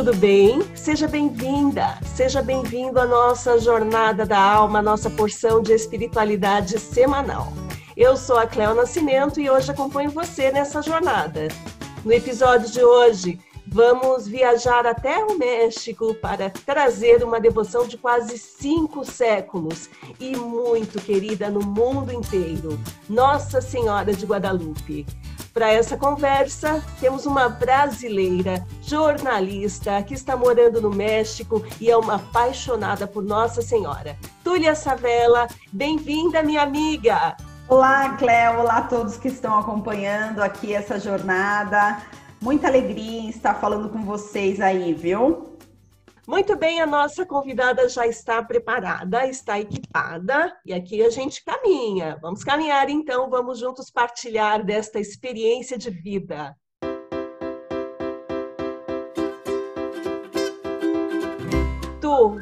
tudo bem? Seja bem-vinda, seja bem-vindo à nossa jornada da alma, nossa porção de espiritualidade semanal. Eu sou a Cléo Nascimento e hoje acompanho você nessa jornada. No episódio de hoje, vamos viajar até o México para trazer uma devoção de quase cinco séculos e muito querida no mundo inteiro, Nossa Senhora de Guadalupe. Para essa conversa, temos uma brasileira, jornalista, que está morando no México e é uma apaixonada por Nossa Senhora. Túlia Savela, bem-vinda, minha amiga! Olá, Cléo, olá a todos que estão acompanhando aqui essa jornada. Muita alegria em estar falando com vocês aí, viu? Muito bem, a nossa convidada já está preparada, está equipada e aqui a gente caminha. Vamos caminhar então, vamos juntos partilhar desta experiência de vida. Tu,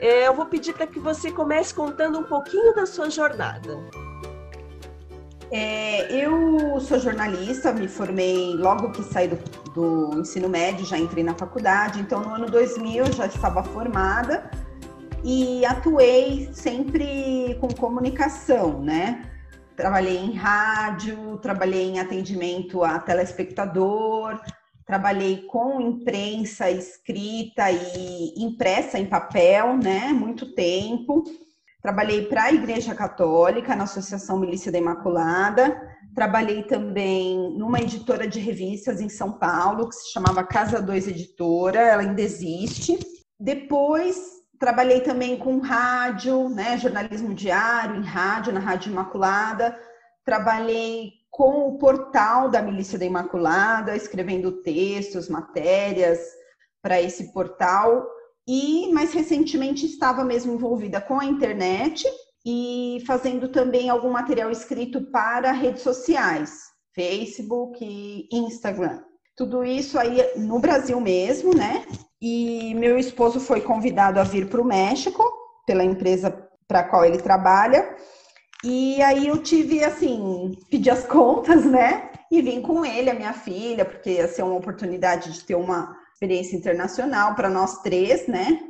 é, eu vou pedir para que você comece contando um pouquinho da sua jornada. É, eu sou jornalista, me formei logo que saí do, do, ensino médio, já entrei na faculdade, então no ano 2000 já estava formada e atuei sempre com comunicação, né? Trabalhei em rádio, trabalhei em atendimento a telespectador, trabalhei com imprensa escrita e impressa em papel, né? Muito tempo. Trabalhei para a Igreja Católica, na Associação Milícia da Imaculada. Trabalhei também numa editora de revistas em São Paulo, que se chamava Casa 2 Editora, ela ainda existe. Depois, trabalhei também com rádio, né, jornalismo diário em rádio, na Rádio Imaculada. Trabalhei com o portal da Milícia da Imaculada, escrevendo textos, matérias para esse portal e mais recentemente estava mesmo envolvida com a internet e fazendo também algum material escrito para redes sociais, Facebook e Instagram. Tudo isso aí no Brasil mesmo, né? E meu esposo foi convidado a vir para o México pela empresa para a qual ele trabalha. E aí eu tive assim, pedi as contas, né? E vim com ele, a minha filha, porque ia ser uma oportunidade de ter uma experiência internacional para nós três, né?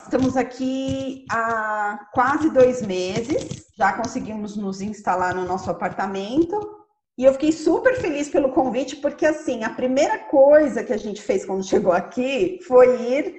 Estamos aqui há quase dois meses, já conseguimos nos instalar no nosso apartamento. E eu fiquei super feliz pelo convite, porque assim, a primeira coisa que a gente fez quando chegou aqui foi ir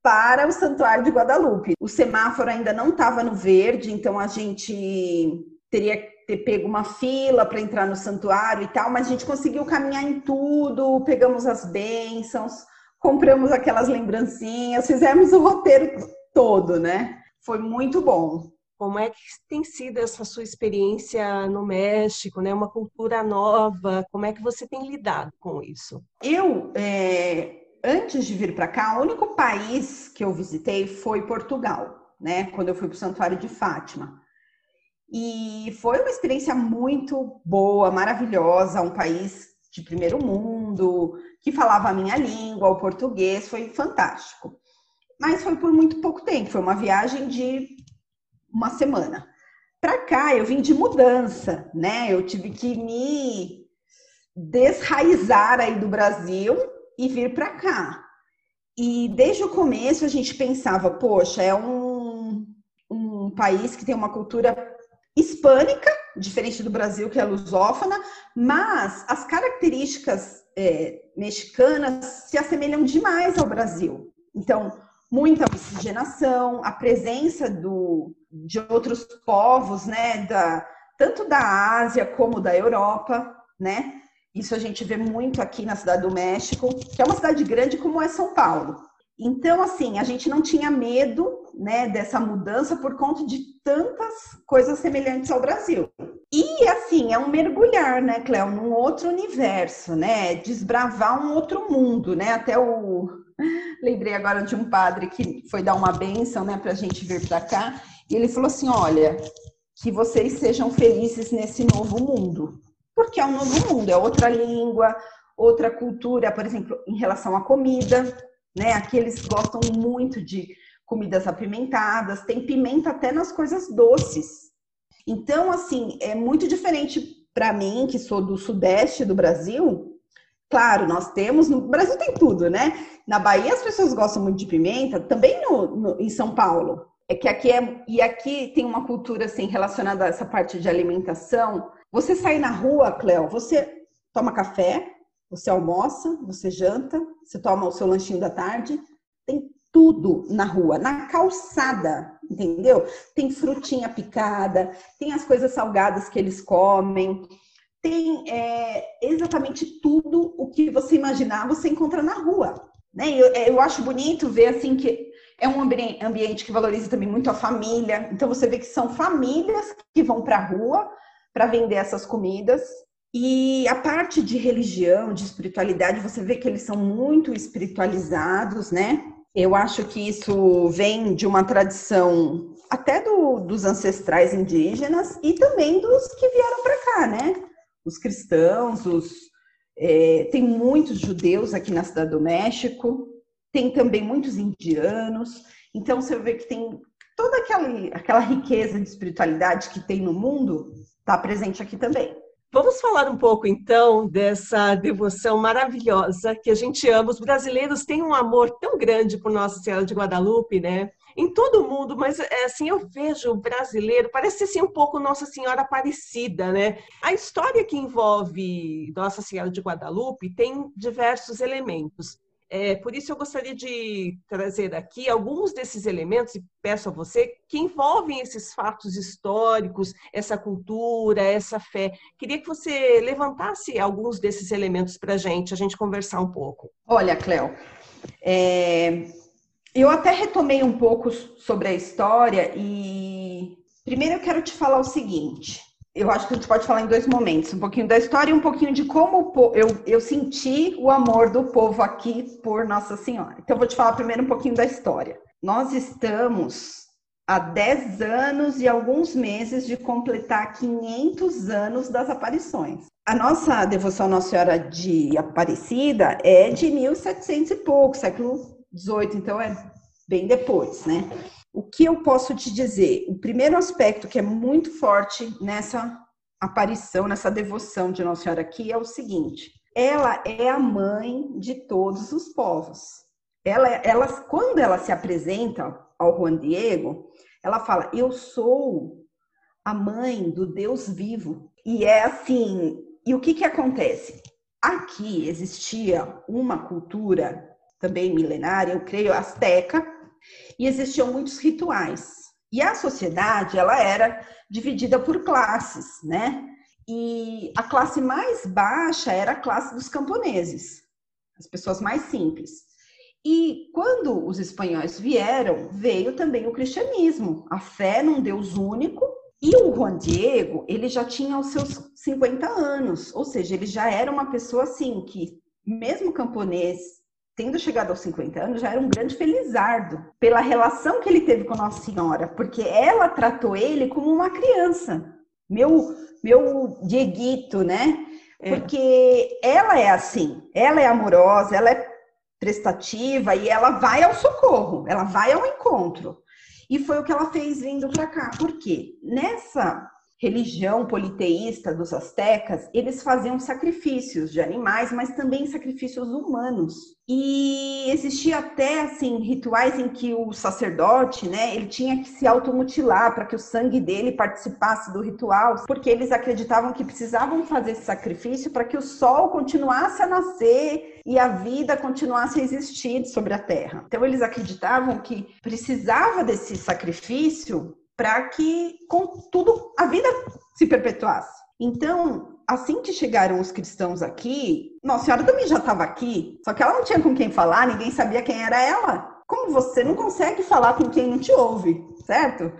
para o Santuário de Guadalupe. O semáforo ainda não estava no verde, então a gente teria que ter pego uma fila para entrar no santuário e tal, mas a gente conseguiu caminhar em tudo, pegamos as bênçãos, compramos aquelas lembrancinhas, fizemos o roteiro todo, né? Foi muito bom. Como é que tem sido essa sua experiência no México, né? Uma cultura nova. Como é que você tem lidado com isso? Eu, é, antes de vir para cá, o único país que eu visitei foi Portugal, né? Quando eu fui para o Santuário de Fátima. E foi uma experiência muito boa, maravilhosa, um país de primeiro mundo, que falava a minha língua, o português, foi fantástico. Mas foi por muito pouco tempo, foi uma viagem de uma semana. Para cá eu vim de mudança, né? Eu tive que me desraizar aí do Brasil e vir para cá. E desde o começo a gente pensava, poxa, é um, um país que tem uma cultura hispânica, diferente do Brasil, que é lusófona, mas as características é, mexicanas se assemelham demais ao Brasil. Então, muita miscigenação, a presença do, de outros povos, né, da, tanto da Ásia como da Europa, né? Isso a gente vê muito aqui na cidade do México, que é uma cidade grande como é São Paulo. Então, assim, a gente não tinha medo né, dessa mudança por conta de tantas coisas semelhantes ao Brasil. E assim, é um mergulhar, né, Cléo, num outro universo, né? Desbravar um outro mundo, né? Até o lembrei agora de um padre que foi dar uma benção, né, para a gente vir para cá, e ele falou assim: olha, que vocês sejam felizes nesse novo mundo, porque é um novo mundo, é outra língua, outra cultura, por exemplo, em relação à comida, né? Aqui eles gostam muito de comidas apimentadas, tem pimenta até nas coisas doces. Então, assim, é muito diferente para mim, que sou do sudeste do Brasil, Claro, nós temos, no Brasil tem tudo, né? Na Bahia as pessoas gostam muito de pimenta, também no, no, em São Paulo. É que aqui é, e aqui tem uma cultura assim relacionada a essa parte de alimentação. Você sai na rua, Cleo, você toma café, você almoça, você janta, você toma o seu lanchinho da tarde, tem tudo na rua, na calçada, entendeu? Tem frutinha picada, tem as coisas salgadas que eles comem, tem é, exatamente tudo o que você imaginar, você encontra na rua. Né? Eu, é, eu acho bonito ver assim que é um ambiente que valoriza também muito a família. Então você vê que são famílias que vão para a rua para vender essas comidas. E a parte de religião, de espiritualidade, você vê que eles são muito espiritualizados, né? Eu acho que isso vem de uma tradição até do, dos ancestrais indígenas e também dos que vieram para cá, né? os cristãos, os, é, tem muitos judeus aqui na Cidade do México, tem também muitos indianos. Então você vê que tem toda aquela, aquela riqueza de espiritualidade que tem no mundo, está presente aqui também. Vamos falar um pouco então dessa devoção maravilhosa que a gente ama. Os brasileiros têm um amor tão grande por Nossa Senhora de Guadalupe, né? Em todo mundo, mas é, assim eu vejo o brasileiro, parece assim um pouco Nossa Senhora Aparecida, né? A história que envolve Nossa Senhora de Guadalupe tem diversos elementos. É, por isso eu gostaria de trazer aqui alguns desses elementos, e peço a você, que envolvem esses fatos históricos, essa cultura, essa fé. Queria que você levantasse alguns desses elementos para a gente, a gente conversar um pouco. Olha, Cléo, é... eu até retomei um pouco sobre a história e primeiro eu quero te falar o seguinte eu acho que a gente pode falar em dois momentos, um pouquinho da história e um pouquinho de como eu, eu senti o amor do povo aqui por Nossa Senhora. Então, eu vou te falar primeiro um pouquinho da história. Nós estamos há 10 anos e alguns meses de completar 500 anos das aparições. A nossa devoção Nossa Senhora de Aparecida é de 1700 e pouco, século 18, então é bem depois, né? O que eu posso te dizer? O primeiro aspecto que é muito forte nessa aparição, nessa devoção de Nossa Senhora aqui é o seguinte: ela é a mãe de todos os povos. Ela, ela, quando ela se apresenta ao Juan Diego, ela fala: Eu sou a mãe do Deus vivo. E é assim. E o que, que acontece? Aqui existia uma cultura também milenária, eu creio, asteca, e existiam muitos rituais. E a sociedade, ela era dividida por classes, né? E a classe mais baixa era a classe dos camponeses, as pessoas mais simples. E quando os espanhóis vieram, veio também o cristianismo, a fé num Deus único. E o Juan Diego, ele já tinha os seus 50 anos, ou seja, ele já era uma pessoa assim que, mesmo camponês, tendo chegado aos 50 anos, já era um grande felizardo pela relação que ele teve com Nossa Senhora, porque ela tratou ele como uma criança. Meu, meu Dieguito, né? É. Porque ela é assim, ela é amorosa, ela é prestativa e ela vai ao socorro, ela vai ao encontro. E foi o que ela fez vindo para cá. Por quê? Nessa religião politeísta dos astecas, eles faziam sacrifícios de animais, mas também sacrifícios humanos. E existia até assim rituais em que o sacerdote, né, ele tinha que se automutilar para que o sangue dele participasse do ritual, porque eles acreditavam que precisavam fazer esse sacrifício para que o sol continuasse a nascer e a vida continuasse a existir sobre a terra. Então eles acreditavam que precisava desse sacrifício para que com tudo a vida se perpetuasse. Então, assim que chegaram os cristãos aqui, Nossa Senhora também já estava aqui, só que ela não tinha com quem falar, ninguém sabia quem era ela. Como você não consegue falar com quem não te ouve, certo?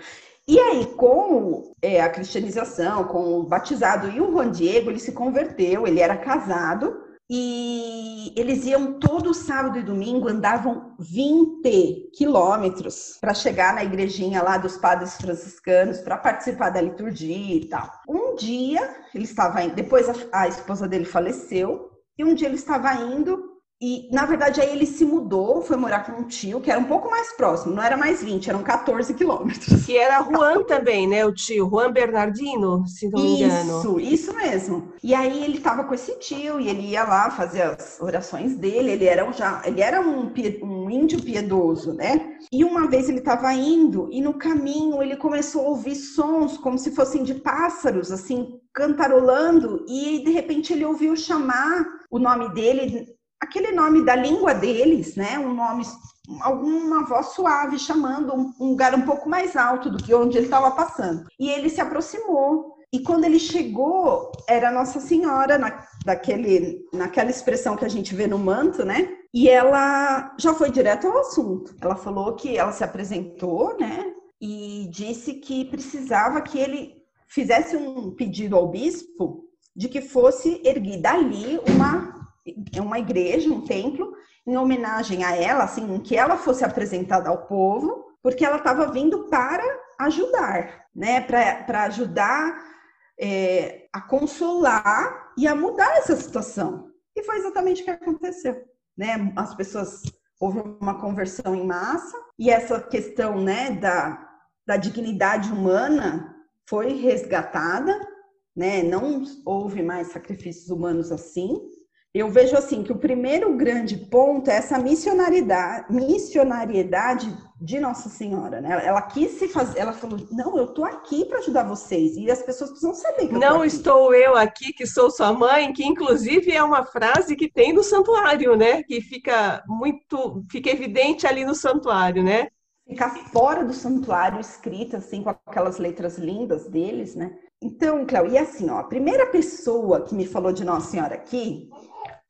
E aí, com é, a cristianização, com o batizado e o Juan Diego, ele se converteu, ele era casado, e eles iam todo sábado e domingo, andavam 20 quilômetros para chegar na igrejinha lá dos padres franciscanos para participar da liturgia e tal. Um dia ele estava indo, depois a, a esposa dele faleceu, e um dia ele estava indo E, na verdade, aí ele se mudou, foi morar com um tio, que era um pouco mais próximo, não era mais 20, eram 14 quilômetros. Que era Juan também, né? O tio, Juan Bernardino, se não me engano. Isso, isso mesmo. E aí ele tava com esse tio e ele ia lá fazer as orações dele, ele era um, já, ele era um, um índio piedoso, né? E uma vez ele estava indo e no caminho ele começou a ouvir sons como se fossem de pássaros, assim, cantarolando, e de repente ele ouviu chamar o nome dele aquele nome da língua deles, né? Um nome, alguma voz suave chamando um, lugar um pouco mais alto do que onde ele estava passando. E ele se aproximou. E quando ele chegou, era Nossa Senhora, na, daquele, naquela expressão que a gente vê no manto, né? E ela já foi direto ao assunto. Ela falou que ela se apresentou, né? E disse que precisava que ele fizesse um pedido ao bispo de que fosse erguida ali uma é uma igreja, um templo, em homenagem a ela, assim, que ela fosse apresentada ao povo, porque ela estava vindo para ajudar, né? Para ajudar é, a consolar e a mudar essa situação. E foi exatamente o que aconteceu, né? As pessoas houve uma conversão em massa e essa questão, né, da, da dignidade humana foi resgatada, né? Não houve mais sacrifícios humanos assim eu vejo assim que o primeiro grande ponto é essa missionariedade, missionariedade de Nossa Senhora, né? Ela quis se fazer, ela falou: "Não, eu tô aqui para ajudar vocês". E as pessoas precisam saber que Não estou eu aqui que sou sua mãe, que inclusive é uma frase que tem no santuário, né? Que fica muito, fica evidente ali no santuário, né? Fica fora do santuário escrita assim com aquelas letras lindas deles, né? Então, Cléo, e assim, ó, a primeira pessoa que me falou de Nossa Senhora aqui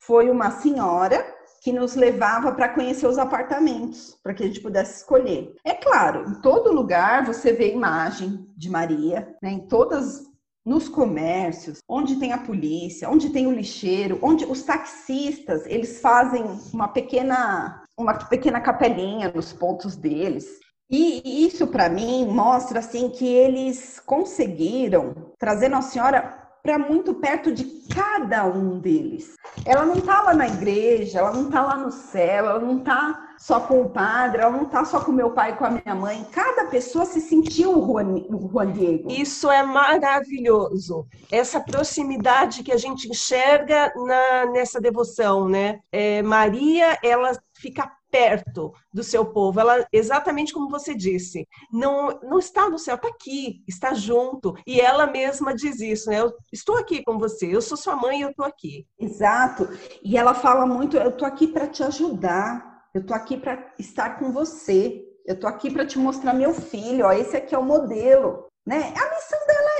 foi uma senhora que nos levava para conhecer os apartamentos, para que a gente pudesse escolher. É claro, em todo lugar você vê imagem de Maria, né? Em todas nos comércios, onde tem a polícia, onde tem o lixeiro, onde os taxistas, eles fazem uma pequena uma pequena capelinha nos pontos deles. E isso para mim mostra assim que eles conseguiram trazer Nossa Senhora para muito perto de cada um deles. Ela não está lá na igreja, ela não está lá no céu, ela não está só com o padre, ela não está só com meu pai e com a minha mãe. Cada pessoa se sentiu o Juan, o Juan Diego. Isso é maravilhoso. Essa proximidade que a gente enxerga na, nessa devoção, né? É, Maria, ela fica perto do seu povo. Ela, exatamente como você disse, não, não está no céu, está aqui, está junto. E ela mesma diz isso, né? Eu estou aqui com você, eu sou sua mãe eu estou aqui. Exato. E ela fala muito, eu estou aqui para te ajudar, eu estou aqui para estar com você. Eu estou aqui para te mostrar meu filho, ó, esse aqui é o modelo, né? A missão dela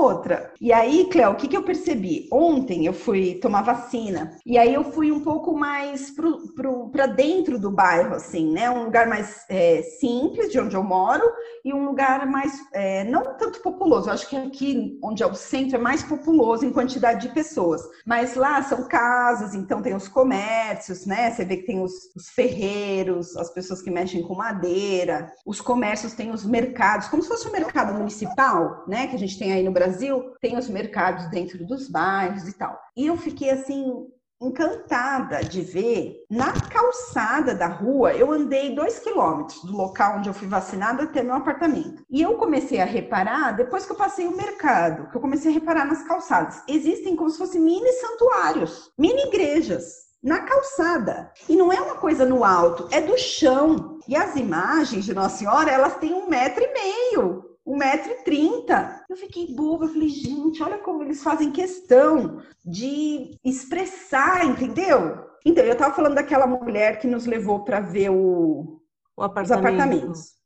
outra. E aí, Cléo, o que, que eu percebi? Ontem eu fui tomar vacina e aí eu fui um pouco mais para dentro do bairro, assim, né? Um lugar mais é, simples de onde eu moro e um lugar mais é, não tanto populoso. Eu acho que aqui onde é o centro é mais populoso em quantidade de pessoas, mas lá são casas, então tem os comércios, né? Você vê que tem os, os ferreiros, as pessoas que mexem com madeira, os comércios têm os mercados, como se fosse um mercado municipal, né, que a gente tem aí no Brasil, tem os mercados dentro dos bairros e tal. E eu fiquei assim encantada de ver na calçada da rua. Eu andei dois quilômetros do local onde eu fui vacinada até meu apartamento. E eu comecei a reparar, depois que eu passei o mercado, que eu comecei a reparar nas calçadas, existem como se fossem mini santuários, mini igrejas na calçada. E não é uma coisa no alto, é do chão. E as imagens de Nossa Senhora, elas têm um metro e meio. 1,30m. Eu fiquei boba, eu falei, gente, olha como eles fazem questão de expressar, entendeu? Então, eu tava falando daquela mulher que nos levou para ver o, o apartamento. os apartamentos.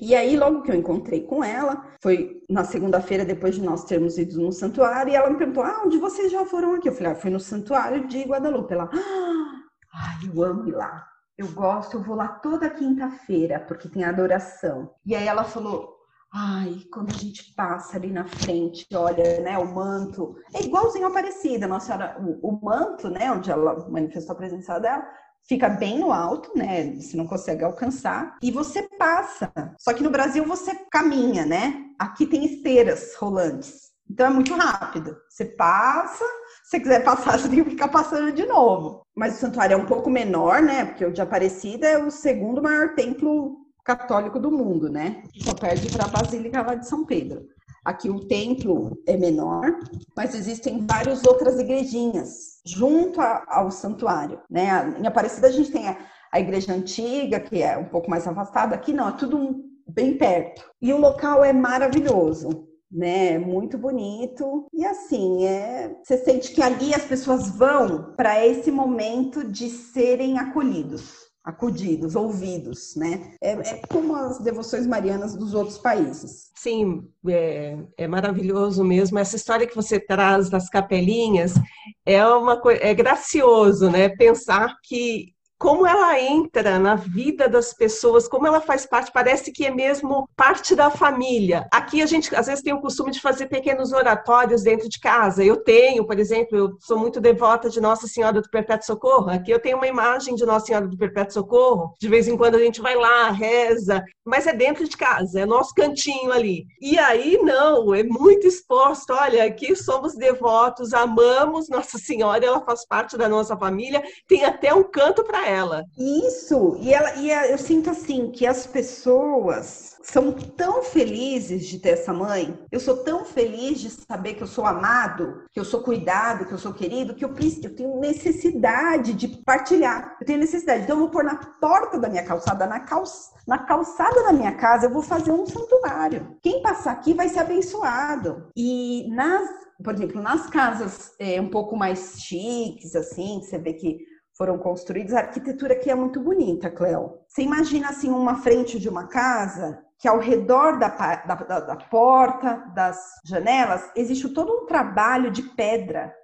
E aí, logo que eu encontrei com ela, foi na segunda-feira, depois de nós termos ido no santuário, e ela me perguntou: Ah, onde vocês já foram aqui? Eu falei: Ah, fui no santuário de Guadalupe. Ela, ah, eu amo ir lá. Eu gosto, eu vou lá toda quinta-feira, porque tem adoração. E aí ela falou: Ai, quando a gente passa ali na frente, olha, né, o manto, é igualzinho Aparecida, Nossa Senhora, o, o manto, né, onde ela manifestou a presença dela, fica bem no alto, né, você não consegue alcançar, e você passa. Só que no Brasil você caminha, né? Aqui tem esteiras rolantes. Então é muito rápido. Você passa, se quiser passar, você tem que ficar passando de novo. Mas o santuário é um pouco menor, né? Porque o de Aparecida é o segundo maior templo católico do mundo, né? Só perde para a Basílica lá de São Pedro. Aqui o templo é menor, mas existem várias outras igrejinhas junto ao santuário, né? Em Aparecida a gente tem a, a igreja antiga, que é um pouco mais afastada. Aqui não, é tudo bem perto. E o local é maravilhoso né? Muito bonito. E assim, é, você sente que ali as pessoas vão para esse momento de serem acolhidos acudidos, ouvidos, né? É, é, como as devoções marianas dos outros países. Sim, é, é, maravilhoso mesmo. Essa história que você traz das capelinhas é uma é gracioso, né? Pensar que como ela entra na vida das pessoas, como ela faz parte, parece que é mesmo parte da família. Aqui a gente às vezes tem o costume de fazer pequenos oratórios dentro de casa. Eu tenho, por exemplo, eu sou muito devota de Nossa Senhora do Perpétuo Socorro. Aqui eu tenho uma imagem de Nossa Senhora do Perpétuo Socorro. De vez em quando a gente vai lá, reza, mas é dentro de casa, é nosso cantinho ali. E aí não, é muito exposto. Olha, aqui somos devotos, amamos Nossa Senhora, ela faz parte da nossa família, tem até um canto para ela. Isso, e, ela, e eu sinto assim que as pessoas são tão felizes de ter essa mãe. Eu sou tão feliz de saber que eu sou amado, que eu sou cuidado, que eu sou querido, que eu, eu tenho necessidade de partilhar. Eu tenho necessidade. Então, eu vou pôr na porta da minha calçada, na, calça, na calçada da minha casa, eu vou fazer um santuário. Quem passar aqui vai ser abençoado. E nas, por exemplo, nas casas é, um pouco mais chiques, assim, você vê que foram construídos. A arquitetura aqui é muito bonita, Cleo. Você imagina assim uma frente de uma casa que ao redor da, da, da, da porta, das janelas, existe todo um trabalho de pedra,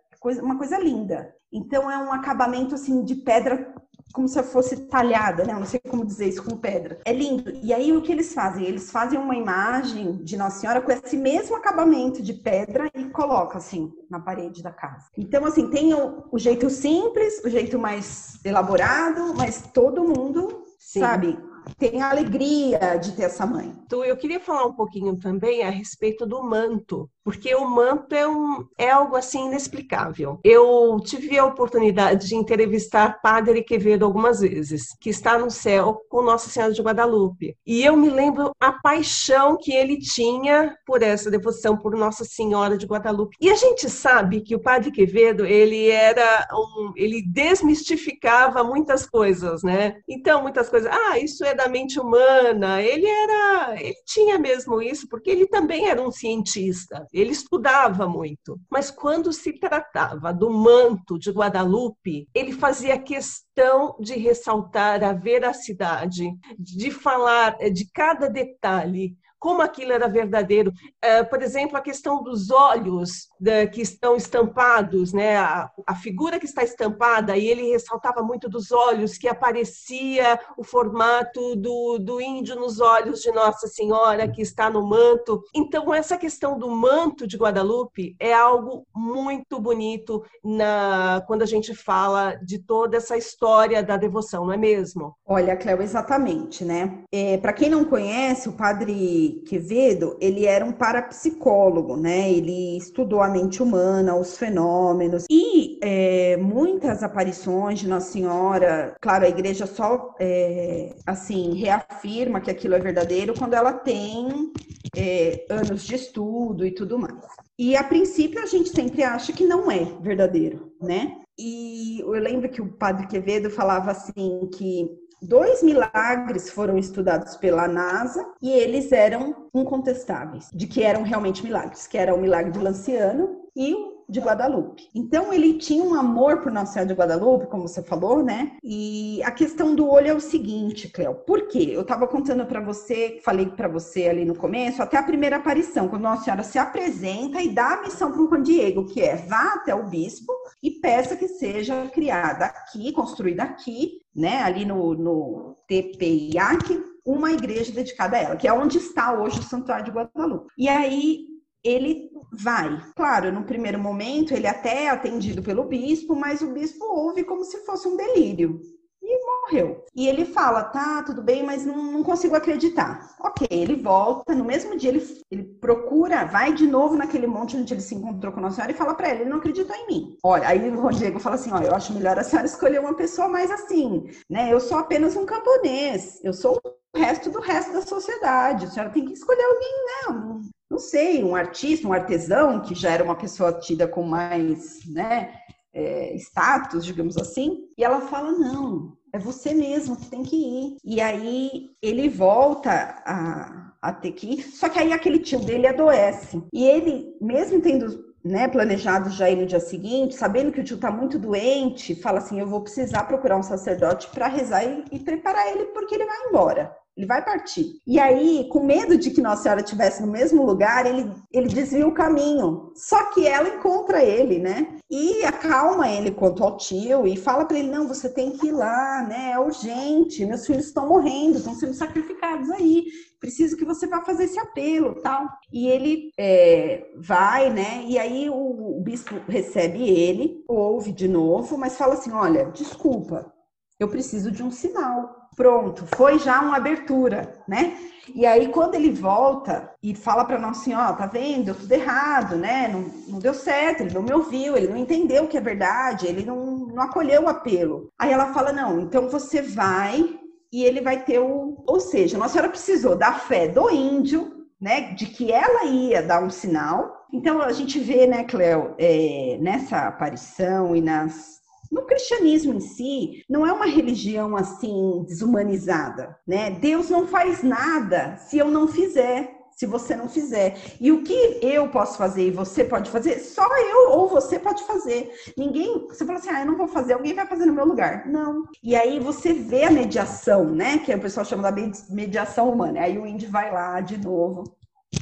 uma coisa linda. Então é um acabamento assim de pedra como se fosse talhada, né? Eu não sei como dizer isso com pedra. É lindo. E aí o que eles fazem? Eles fazem uma imagem de Nossa Senhora com esse mesmo acabamento de pedra e colocam assim na parede da casa. Então assim, tem o, o jeito simples, o jeito mais elaborado, mas todo mundo Sim. sabe tem a alegria de ter essa mãe. Então, eu queria falar um pouquinho também a respeito do manto, porque o manto é, um, é algo assim inexplicável. Eu tive a oportunidade de entrevistar Padre Quevedo algumas vezes, que está no céu com Nossa Senhora de Guadalupe. E eu me lembro a paixão que ele tinha por essa devoção por Nossa Senhora de Guadalupe. E a gente sabe que o Padre Quevedo, ele era um, ele desmistificava muitas coisas, né? Então, muitas coisas, ah, isso é da mente humana. Ele era, ele tinha mesmo isso, porque ele também era um cientista ele estudava muito. Mas quando se tratava do manto de Guadalupe, ele fazia questão de ressaltar a veracidade, de falar de cada detalhe, como aquilo era verdadeiro. Uh, por exemplo, a questão dos olhos né, que estão estampados, né? A, a, figura que está estampada, e ele ressaltava muito dos olhos, que aparecia o formato do, do índio nos olhos de Nossa Senhora, que está no manto. Então, essa questão do manto de Guadalupe é algo muito bonito na, quando a gente fala de toda essa história da devoção, não é mesmo? Olha, Cléo, exatamente, né? É, Para quem não conhece, o padre Quevedo, ele era um parapsicólogo, né? Ele estudou a mente humana, os fenômenos e é, muitas aparições de Nossa Senhora. Claro, a igreja só é, assim reafirma que aquilo é verdadeiro quando ela tem é, anos de estudo e tudo mais. E a princípio a gente sempre acha que não é verdadeiro, né? E eu lembro que o padre Quevedo falava assim que Dois milagres foram estudados pela NASA e eles eram incontestáveis, de que eram realmente milagres, que era o milagre do Lanciano e o de Guadalupe. Então ele tinha um amor por Nossa Senhora de Guadalupe, como você falou, né? E a questão do olho é o seguinte, Cleo. Por quê? Eu estava contando para você, falei para você ali no começo, até a primeira aparição, quando Nossa Senhora se apresenta e dá a missão para o Diego, que é vá até o bispo e peça que seja criada aqui, construída aqui, né? Ali no, no TPIAC, uma igreja dedicada a ela, que é onde está hoje o Santuário de Guadalupe. E aí ele vai. Claro, no primeiro momento ele até é atendido pelo bispo, mas o bispo ouve como se fosse um delírio. e morreu. E ele fala, tá, tudo bem, mas não, não, consigo acreditar. Ok, ele volta, no mesmo dia ele, ele procura, vai de novo naquele monte onde ele se encontrou com a Nossa Senhora e fala para ele, ele não acreditou em mim. Olha, aí o Diego fala assim, olha, eu acho melhor a senhora escolher uma pessoa mais assim, né? Eu sou apenas um camponês, eu sou resto do resto da sociedade. A senhora tem que escolher alguém, não, né, não sei, um artista, um artesão, que já era uma pessoa tida com mais, né, é, status, digamos assim, e ela fala: não, é você mesmo que tem que ir. E aí ele volta a, a ter que ir, só que aí aquele tio dele adoece. E ele, mesmo tendo né, planejado já ir no dia seguinte, sabendo que o tio está muito doente, fala assim: eu vou precisar procurar um sacerdote para rezar e, e preparar ele porque ele vai embora. Ele vai partir. E aí, com medo de que Nossa Senhora estivesse no mesmo lugar, ele, ele desvia o caminho. Só que ela encontra ele, né? E acalma ele quanto ao tio e fala para ele: não, você tem que ir lá, né? É urgente, meus filhos estão morrendo, estão sendo sacrificados aí. Preciso que você vá fazer esse apelo, tal. E ele é, vai, né? E aí o, o bispo recebe ele, ouve de novo, mas fala assim: olha, desculpa, eu preciso de um sinal. Pronto, foi já uma abertura, né? E aí, quando ele volta e fala para Nossa Senhora, tá vendo? Deu tudo errado, né? Não, não, deu certo, ele não me ouviu, ele não entendeu o que é verdade, ele não, não acolheu o apelo. Aí ela fala: não, então você vai e ele vai ter o. Ou seja, Nossa Senhora precisou da fé do índio, né? De que ela ia dar um sinal. Então a gente vê, né, Cleo, é, nessa aparição e nas no cristianismo em si, não é uma religião assim desumanizada, né? Deus não faz nada se eu não fizer se você não fizer. E o que eu posso fazer e você pode fazer, só eu ou você pode fazer. Ninguém, você fala assim, ah, eu não vou fazer, alguém vai fazer no meu lugar. Não. E aí você vê a mediação, né? Que o pessoal chama da mediação humana. Aí o índio vai lá de novo.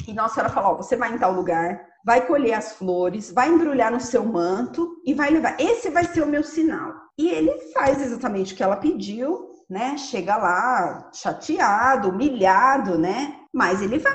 E Nossa Senhora fala, ó, você vai em tal lugar, vai colher as flores, vai embrulhar no seu manto e vai levar. Esse vai ser o meu sinal. E ele faz exatamente o que ela pediu, né? Chega lá chateado, humilhado, né? Mas ele vai.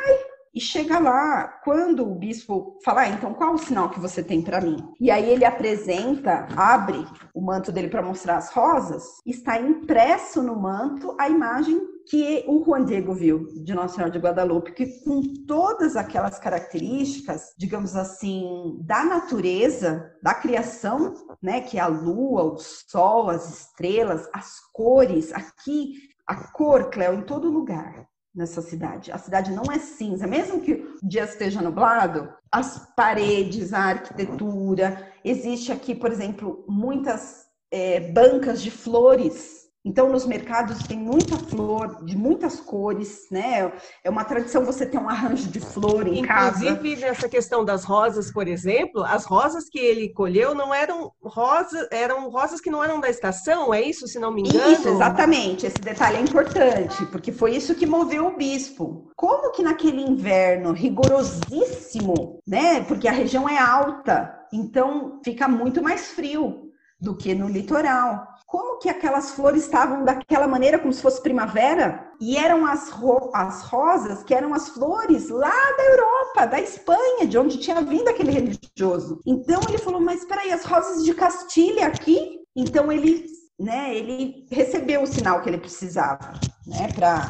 E chega lá, quando o bispo fala, ah, então qual o sinal que você tem para mim? E aí ele apresenta, abre o manto dele para mostrar as rosas, está impresso no manto a imagem que o Juan Diego viu de Nossa Senhora de Guadalupe, que com todas aquelas características, digamos assim, da natureza, da criação, né, que é a lua, o sol, as estrelas, as cores, aqui a cor, Cléo, em todo lugar nessa cidade. A cidade não é cinza, mesmo que o dia esteja nublado, as paredes, a arquitetura, existe aqui, por exemplo, muitas é, bancas de flores então, nos mercados tem muita flor, de muitas cores, né? É uma tradição você ter um arranjo de flor em Inclusive, casa. Inclusive, nessa questão das rosas, por exemplo, as rosas que ele colheu não eram rosas, eram rosas que não eram da estação, é isso, se não me engano? Isso, exatamente. Esse detalhe é importante, porque foi isso que moveu o bispo. Como que naquele inverno rigorosíssimo, né? Porque a região é alta, então fica muito mais frio do que no litoral como que aquelas flores estavam daquela maneira, como se fosse primavera, e eram as, ro as rosas que eram as flores lá da Europa, da Espanha, de onde tinha vindo aquele religioso. Então ele falou: Mas espera aí, as rosas de Castilha aqui? Então ele, né, ele recebeu o sinal que ele precisava, né, para.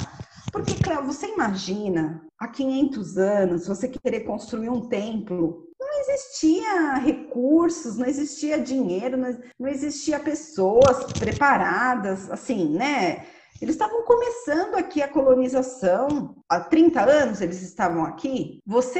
Porque, Cléo, você imagina, há 500 anos, você querer construir um templo existia recursos, não existia dinheiro, não, existia pessoas preparadas, assim, né? Eles estavam começando aqui a colonização, há 30 anos eles estavam aqui. Você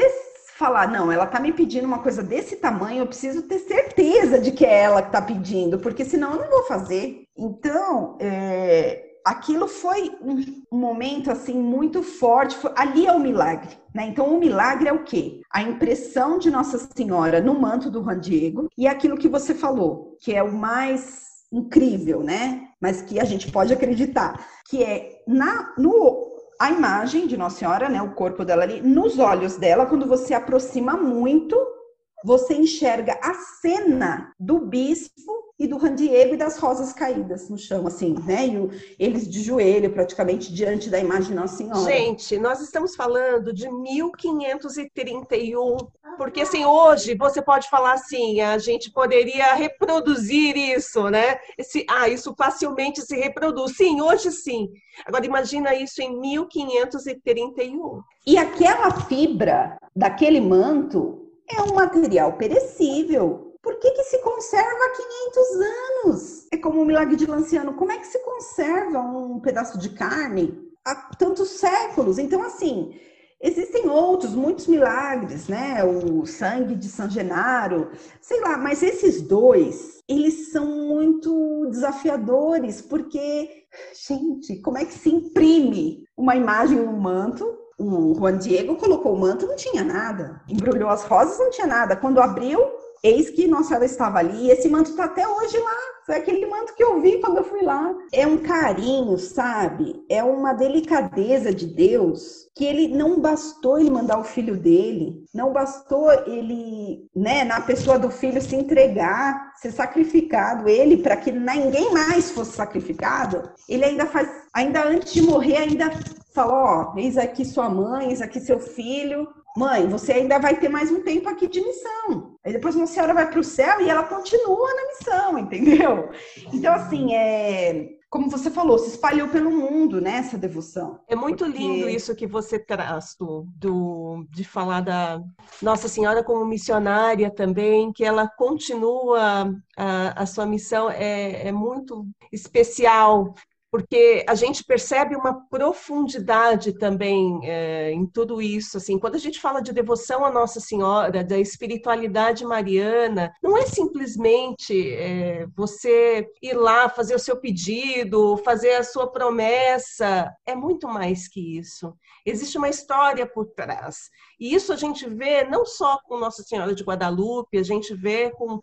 falar, não, ela tá me pedindo uma coisa desse tamanho, eu preciso ter certeza de que é ela que tá pedindo, porque senão eu não vou fazer. Então, é, aquilo foi um momento assim muito forte. Ali é o milagre, né? Então o milagre é o quê? A impressão de Nossa Senhora no manto do Juan Diego e aquilo que você falou, que é o mais incrível, né? Mas que a gente pode acreditar, que é na no a imagem de Nossa Senhora, né, o corpo dela ali, nos olhos dela, quando você aproxima muito, você enxerga a cena do bispo e do Randiego e das rosas caídas no chão, assim, né? E o, eles de joelho, praticamente, diante da imagem de Nossa Senhora. Gente, nós estamos falando de 1531. Porque assim, hoje você pode falar assim, a gente poderia reproduzir isso, né? Esse, ah, isso facilmente se reproduz. Sim, hoje sim. Agora imagina isso em 1531. E aquela fibra daquele manto é um material perecível. Por que, que se conserva há 500 anos? É como o milagre de Lanciano. Como é que se conserva um pedaço de carne há tantos séculos? Então, assim, Existem outros, muitos milagres, né? O sangue de San Genaro, sei lá, mas esses dois, eles são muito desafiadores, porque, gente, como é que se imprime uma imagem no manto? O Juan Diego colocou o manto, não tinha nada. Embrulhou as rosas, não tinha nada. Quando abriu, eis que Nossa Senhora estava ali. E esse manto está até hoje lá. Foi aquele manto que eu vi quando eu fui lá. É um carinho, sabe? É uma delicadeza de Deus que ele não bastou ele mandar o filho dele, não bastou ele, né, na pessoa do filho se entregar, ser sacrificado, ele para que ninguém mais fosse sacrificado, ele ainda faz, ainda antes de morrer, ainda falou, ó, eis aqui sua mãe, eis aqui seu filho, mãe, você ainda vai ter mais um tempo aqui de missão. Aí depois uma senhora vai para o céu e ela continua na missão, entendeu? Então, assim, é, como você falou, se espalhou pelo mundo, né, essa devoção. É muito porque... lindo isso que você traz, do, do, de falar da Nossa Senhora como missionária também, que ela continua a, a sua missão, é, é muito especial porque a gente percebe uma profundidade também é, em tudo isso. Assim, quando a gente fala de devoção à Nossa Senhora, da espiritualidade mariana, não é simplesmente é, você ir lá fazer o seu pedido, fazer a sua promessa. É muito mais que isso. Existe uma história por trás. E isso a gente vê não só com Nossa Senhora de Guadalupe, a gente vê com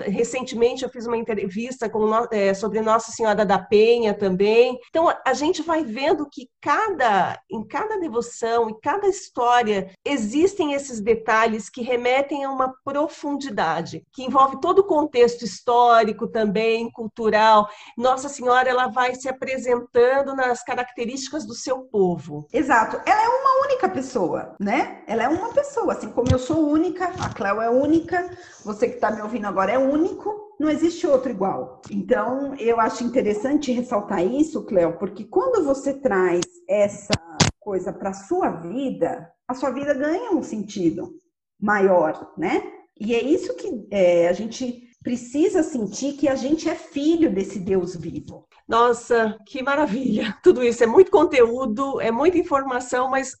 recentemente eu fiz uma entrevista com, é, sobre Nossa Senhora da Penha também. Então a gente vai vendo que cada em cada devoção e cada história existem esses detalhes que remetem a uma profundidade, que envolve todo o contexto histórico também, cultural. Nossa Senhora ela vai se apresentando nas características do seu povo. Exato. Ela é uma única pessoa, né? Ela é uma pessoa, assim como eu sou única, a Cléo é única, você que está me ouvindo agora é único, não existe outro igual. Então, eu acho interessante ressaltar isso, Cléo, porque quando você traz essa coisa para sua vida, a sua vida ganha um sentido maior, né? E é isso que é, a gente precisa sentir que a gente é filho desse Deus vivo. Nossa, que maravilha! Tudo isso é muito conteúdo, é muita informação, mas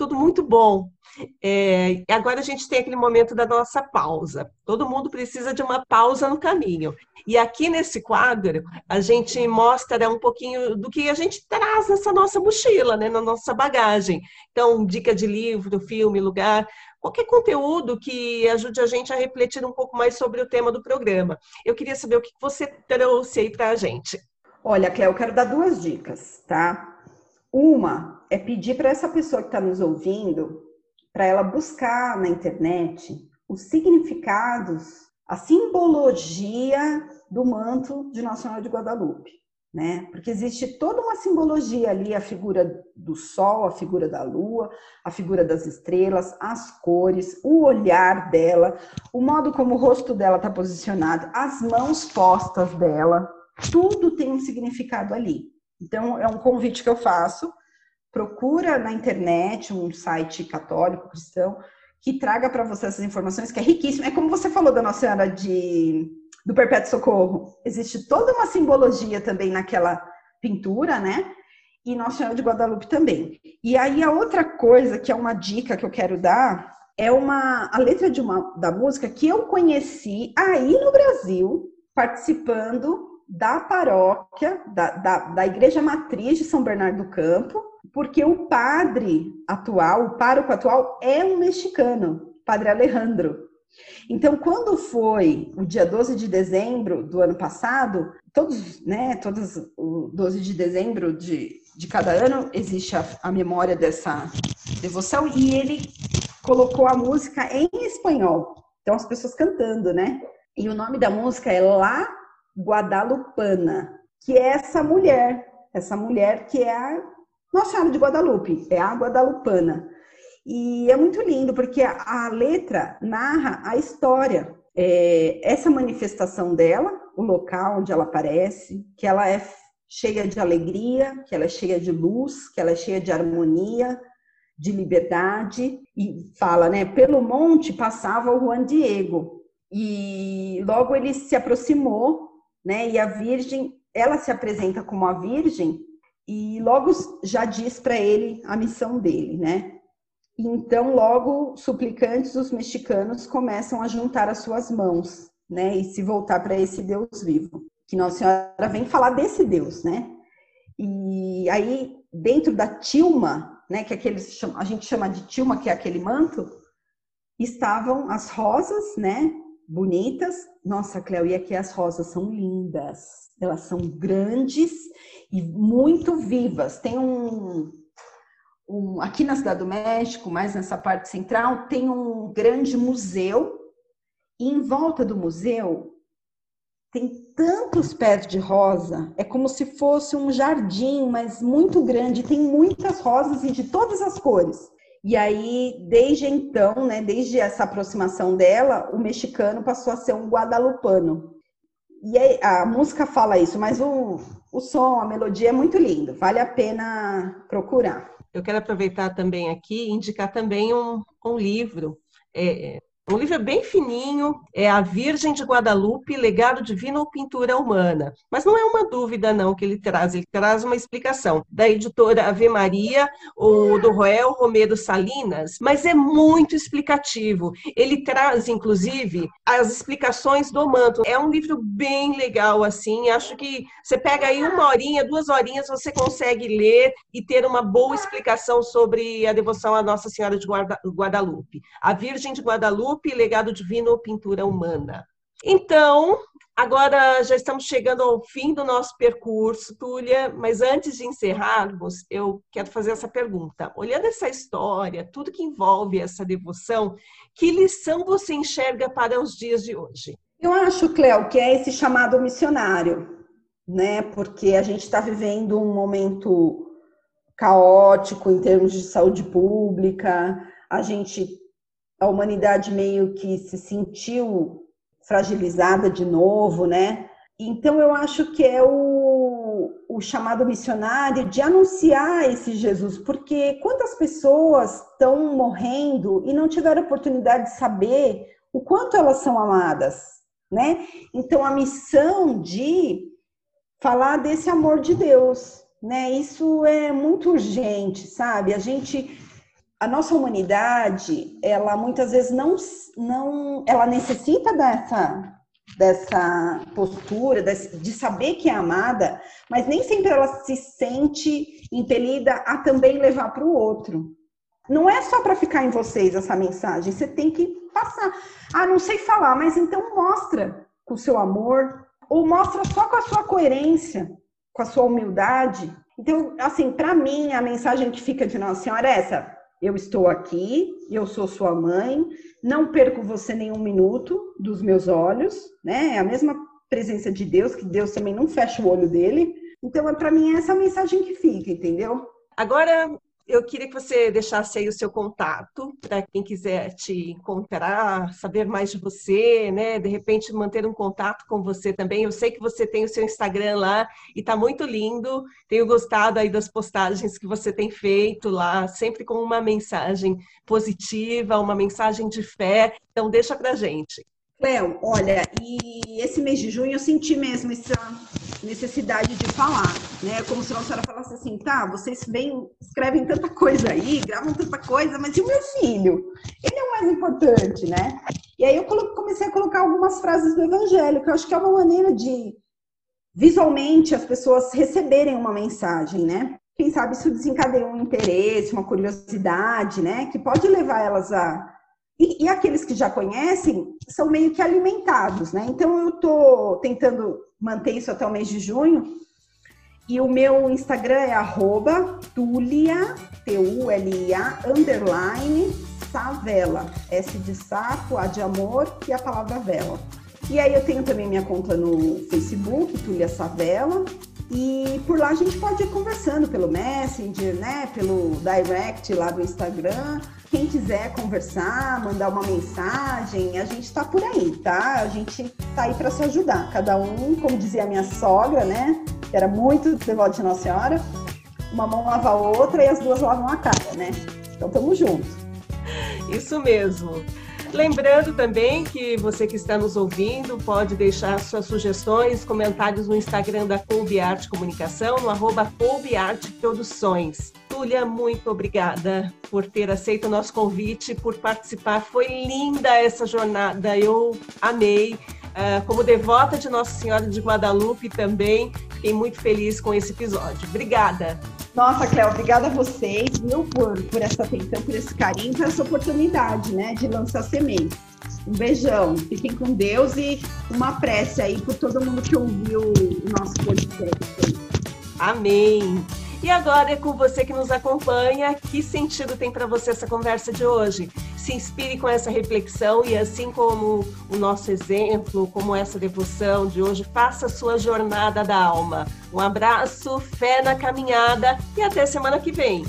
tudo muito bom. É, agora a gente tem aquele momento da nossa pausa. Todo mundo precisa de uma pausa no caminho. E aqui nesse quadro, a gente mostra um pouquinho do que a gente traz nessa nossa mochila, né, na nossa bagagem. Então, dica de livro, filme, lugar, qualquer conteúdo que ajude a gente a refletir um pouco mais sobre o tema do programa. Eu queria saber o que você trouxe aí para a gente. Olha, Cléo, eu quero dar duas dicas, tá? Uma é pedir para essa pessoa que está nos ouvindo, para ela buscar na internet os significados, a simbologia do manto de Nossa Senhora de Guadalupe, né? Porque existe toda uma simbologia ali, a figura do sol, a figura da lua, a figura das estrelas, as cores, o olhar dela, o modo como o rosto dela está posicionado, as mãos postas dela, tudo tem um significado ali. Então, é um convite que eu faço. Procura na internet um site católico, cristão, que traga para você essas informações, que é riquíssimo. É como você falou da Nossa Senhora de, do Perpétuo Socorro. Existe toda uma simbologia também naquela pintura, né? E Nossa Senhora de Guadalupe também. E aí, a outra coisa, que é uma dica que eu quero dar, é uma a letra de uma da música que eu conheci aí no Brasil, participando da paróquia, da, da, da Igreja Matriz de São Bernardo do Campo, porque o padre atual, o pároco atual, é um mexicano, Padre Alejandro. Então, quando foi o dia 12 de dezembro do ano passado, todos, né, todos o 12 de dezembro de, de cada ano existe a, a memória dessa devoção e ele colocou a música em espanhol. Então, as pessoas cantando, né? E o nome da música é La guadalupana, que é essa mulher, essa mulher que é a Nossa Senhora de Guadalupe, é a guadalupana. E é muito lindo, porque a, letra narra a história. É, essa manifestação dela, o local onde ela aparece, que ela é cheia de alegria, que ela é cheia de luz, que ela é cheia de harmonia, de liberdade, e fala, né? Pelo monte passava o Juan Diego, e logo ele se aproximou, né? E a Virgem, ela se apresenta como a Virgem, e logo já diz para ele a missão dele, né? Então, logo, suplicantes, os mexicanos começam a juntar as suas mãos, né, e se voltar para esse Deus vivo. Que Nossa Senhora vem falar desse Deus, né? E aí, dentro da tilma, né, que é aquele, a gente chama de tilma, que é aquele manto, estavam as rosas, né, bonitas. Nossa, Cleo, e aqui as rosas são lindas. Elas são grandes e muito vivas. Tem um, um, aqui na Cidade do México, mais nessa parte central, tem um grande museu. E em volta do museu tem tantos pés de rosa, é como se fosse um jardim, mas muito grande, tem muitas rosas e de todas as cores. E aí, desde então, né, desde essa aproximação dela, o mexicano passou a ser um guadalupano. E aí, a música fala isso, mas o, o som, a melodia é muito lindo, vale a pena procurar. Eu quero aproveitar também aqui e indicar também um, um livro. É, um livro bem fininho, é A Virgem de Guadalupe, Legado Divino ou Pintura Humana. Mas não é uma dúvida, não, que ele traz, ele traz uma explicação da editora Ave Maria, ou do Roel Romero Salinas, mas é muito explicativo. Ele traz, inclusive, as explicações do manto. É um livro bem legal, assim. Acho que você pega aí uma horinha, duas horinhas, você consegue ler e ter uma boa explicação sobre a devoção à Nossa Senhora de Guadalupe. A Virgem de Guadalupe Legado Divino ou Pintura Humana. Então, agora já estamos chegando ao fim do nosso percurso, Túlia, mas antes de encerrarmos, eu quero fazer essa pergunta. Olhando essa história, tudo que envolve essa devoção, que lição você enxerga para os dias de hoje? Eu acho, Cléo, que é esse chamado missionário, né? Porque a gente está vivendo um momento caótico em termos de saúde pública, a gente a humanidade meio que se sentiu fragilizada de novo, né? Então eu acho que é o, o chamado missionário de anunciar esse Jesus, porque quantas pessoas estão morrendo e não tiveram oportunidade de saber o quanto elas são amadas, né? Então a missão de falar desse amor de Deus, né? Isso é muito urgente, sabe? A gente a nossa humanidade, ela muitas vezes não, não ela necessita dessa, dessa postura, de saber que é amada, mas nem sempre ela se sente impelida a também levar para o outro. Não é só para ficar em vocês essa mensagem, você tem que passar. Ah, não sei falar, mas então mostra com o seu amor, ou mostra só com a sua coerência, com a sua humildade. Então, assim, para mim, a mensagem que fica de Nossa Senhora é essa: eu estou aqui, eu sou sua mãe, não perco você nenhum minuto dos meus olhos, né? É a mesma presença de Deus, que Deus também não fecha o olho dele. Então, é para mim, essa é a mensagem que fica, entendeu? Agora, eu queria que você deixasse aí o seu contato para quem quiser te encontrar, saber mais de você, né? De repente manter um contato com você também. Eu sei que você tem o seu Instagram lá e está muito lindo. Tenho gostado aí das postagens que você tem feito lá, sempre com uma mensagem positiva, uma mensagem de fé. Então deixa para gente. Léo, olha, e esse mês de junho eu senti mesmo essa necessidade de falar, né? Como se a senhora falasse assim, tá, vocês vêm, escrevem tanta coisa aí, gravam tanta coisa, mas e o meu filho? Ele é o mais importante, né? E aí eu comecei a colocar algumas frases do evangelho, que eu acho que é uma maneira de visualmente as pessoas receberem uma mensagem, né? Quem sabe isso desencadeia um interesse, uma curiosidade, né? Que pode levar elas a e, e, aqueles que já conhecem são meio que alimentados, né? Então eu estou tentando manter isso até o mês de junho. E o meu Instagram é arroba Tulia, T-U-L-I-A, underline, Savela. S de sapo, A de amor e a palavra vela. E aí eu tenho também minha conta no Facebook, Tulia Savela. E por lá a gente pode ir conversando pelo Messenger, né? Pelo direct lá do Instagram. Quem quiser conversar, mandar uma mensagem, a gente está por aí, tá? A gente está aí para se ajudar. Cada um, como dizia a minha sogra, né? Que era muito devoto de Nossa Senhora, uma mão lava a outra e as duas lavam a cara, né? Então, tamo junto. Isso mesmo. Lembrando também que você que está nos ouvindo pode deixar suas sugestões, comentários no Instagram da Colbe Arte Comunicação, no arroba Colbe Arte Produções. Túlia, muito obrigada por ter aceito o nosso convite, por participar. Foi linda essa jornada, eu amei. Uh, como devota de Nossa Senhora de Guadalupe também, fiquei muito feliz com esse episódio. Obrigada. Nossa, Cléo, obrigada a vocês, viu, por, por essa atenção, por esse carinho, por essa oportunidade, né, de lançar semente. Um beijão, fiquem com Deus e uma prece aí por todo mundo que ouviu o nosso podcast. Amém. E agora é com você que nos acompanha. Que sentido tem para você essa conversa de hoje? Se inspire com essa reflexão e, assim como o nosso exemplo, como essa devoção de hoje, faça a sua jornada da alma. Um abraço, fé na caminhada e até semana que vem.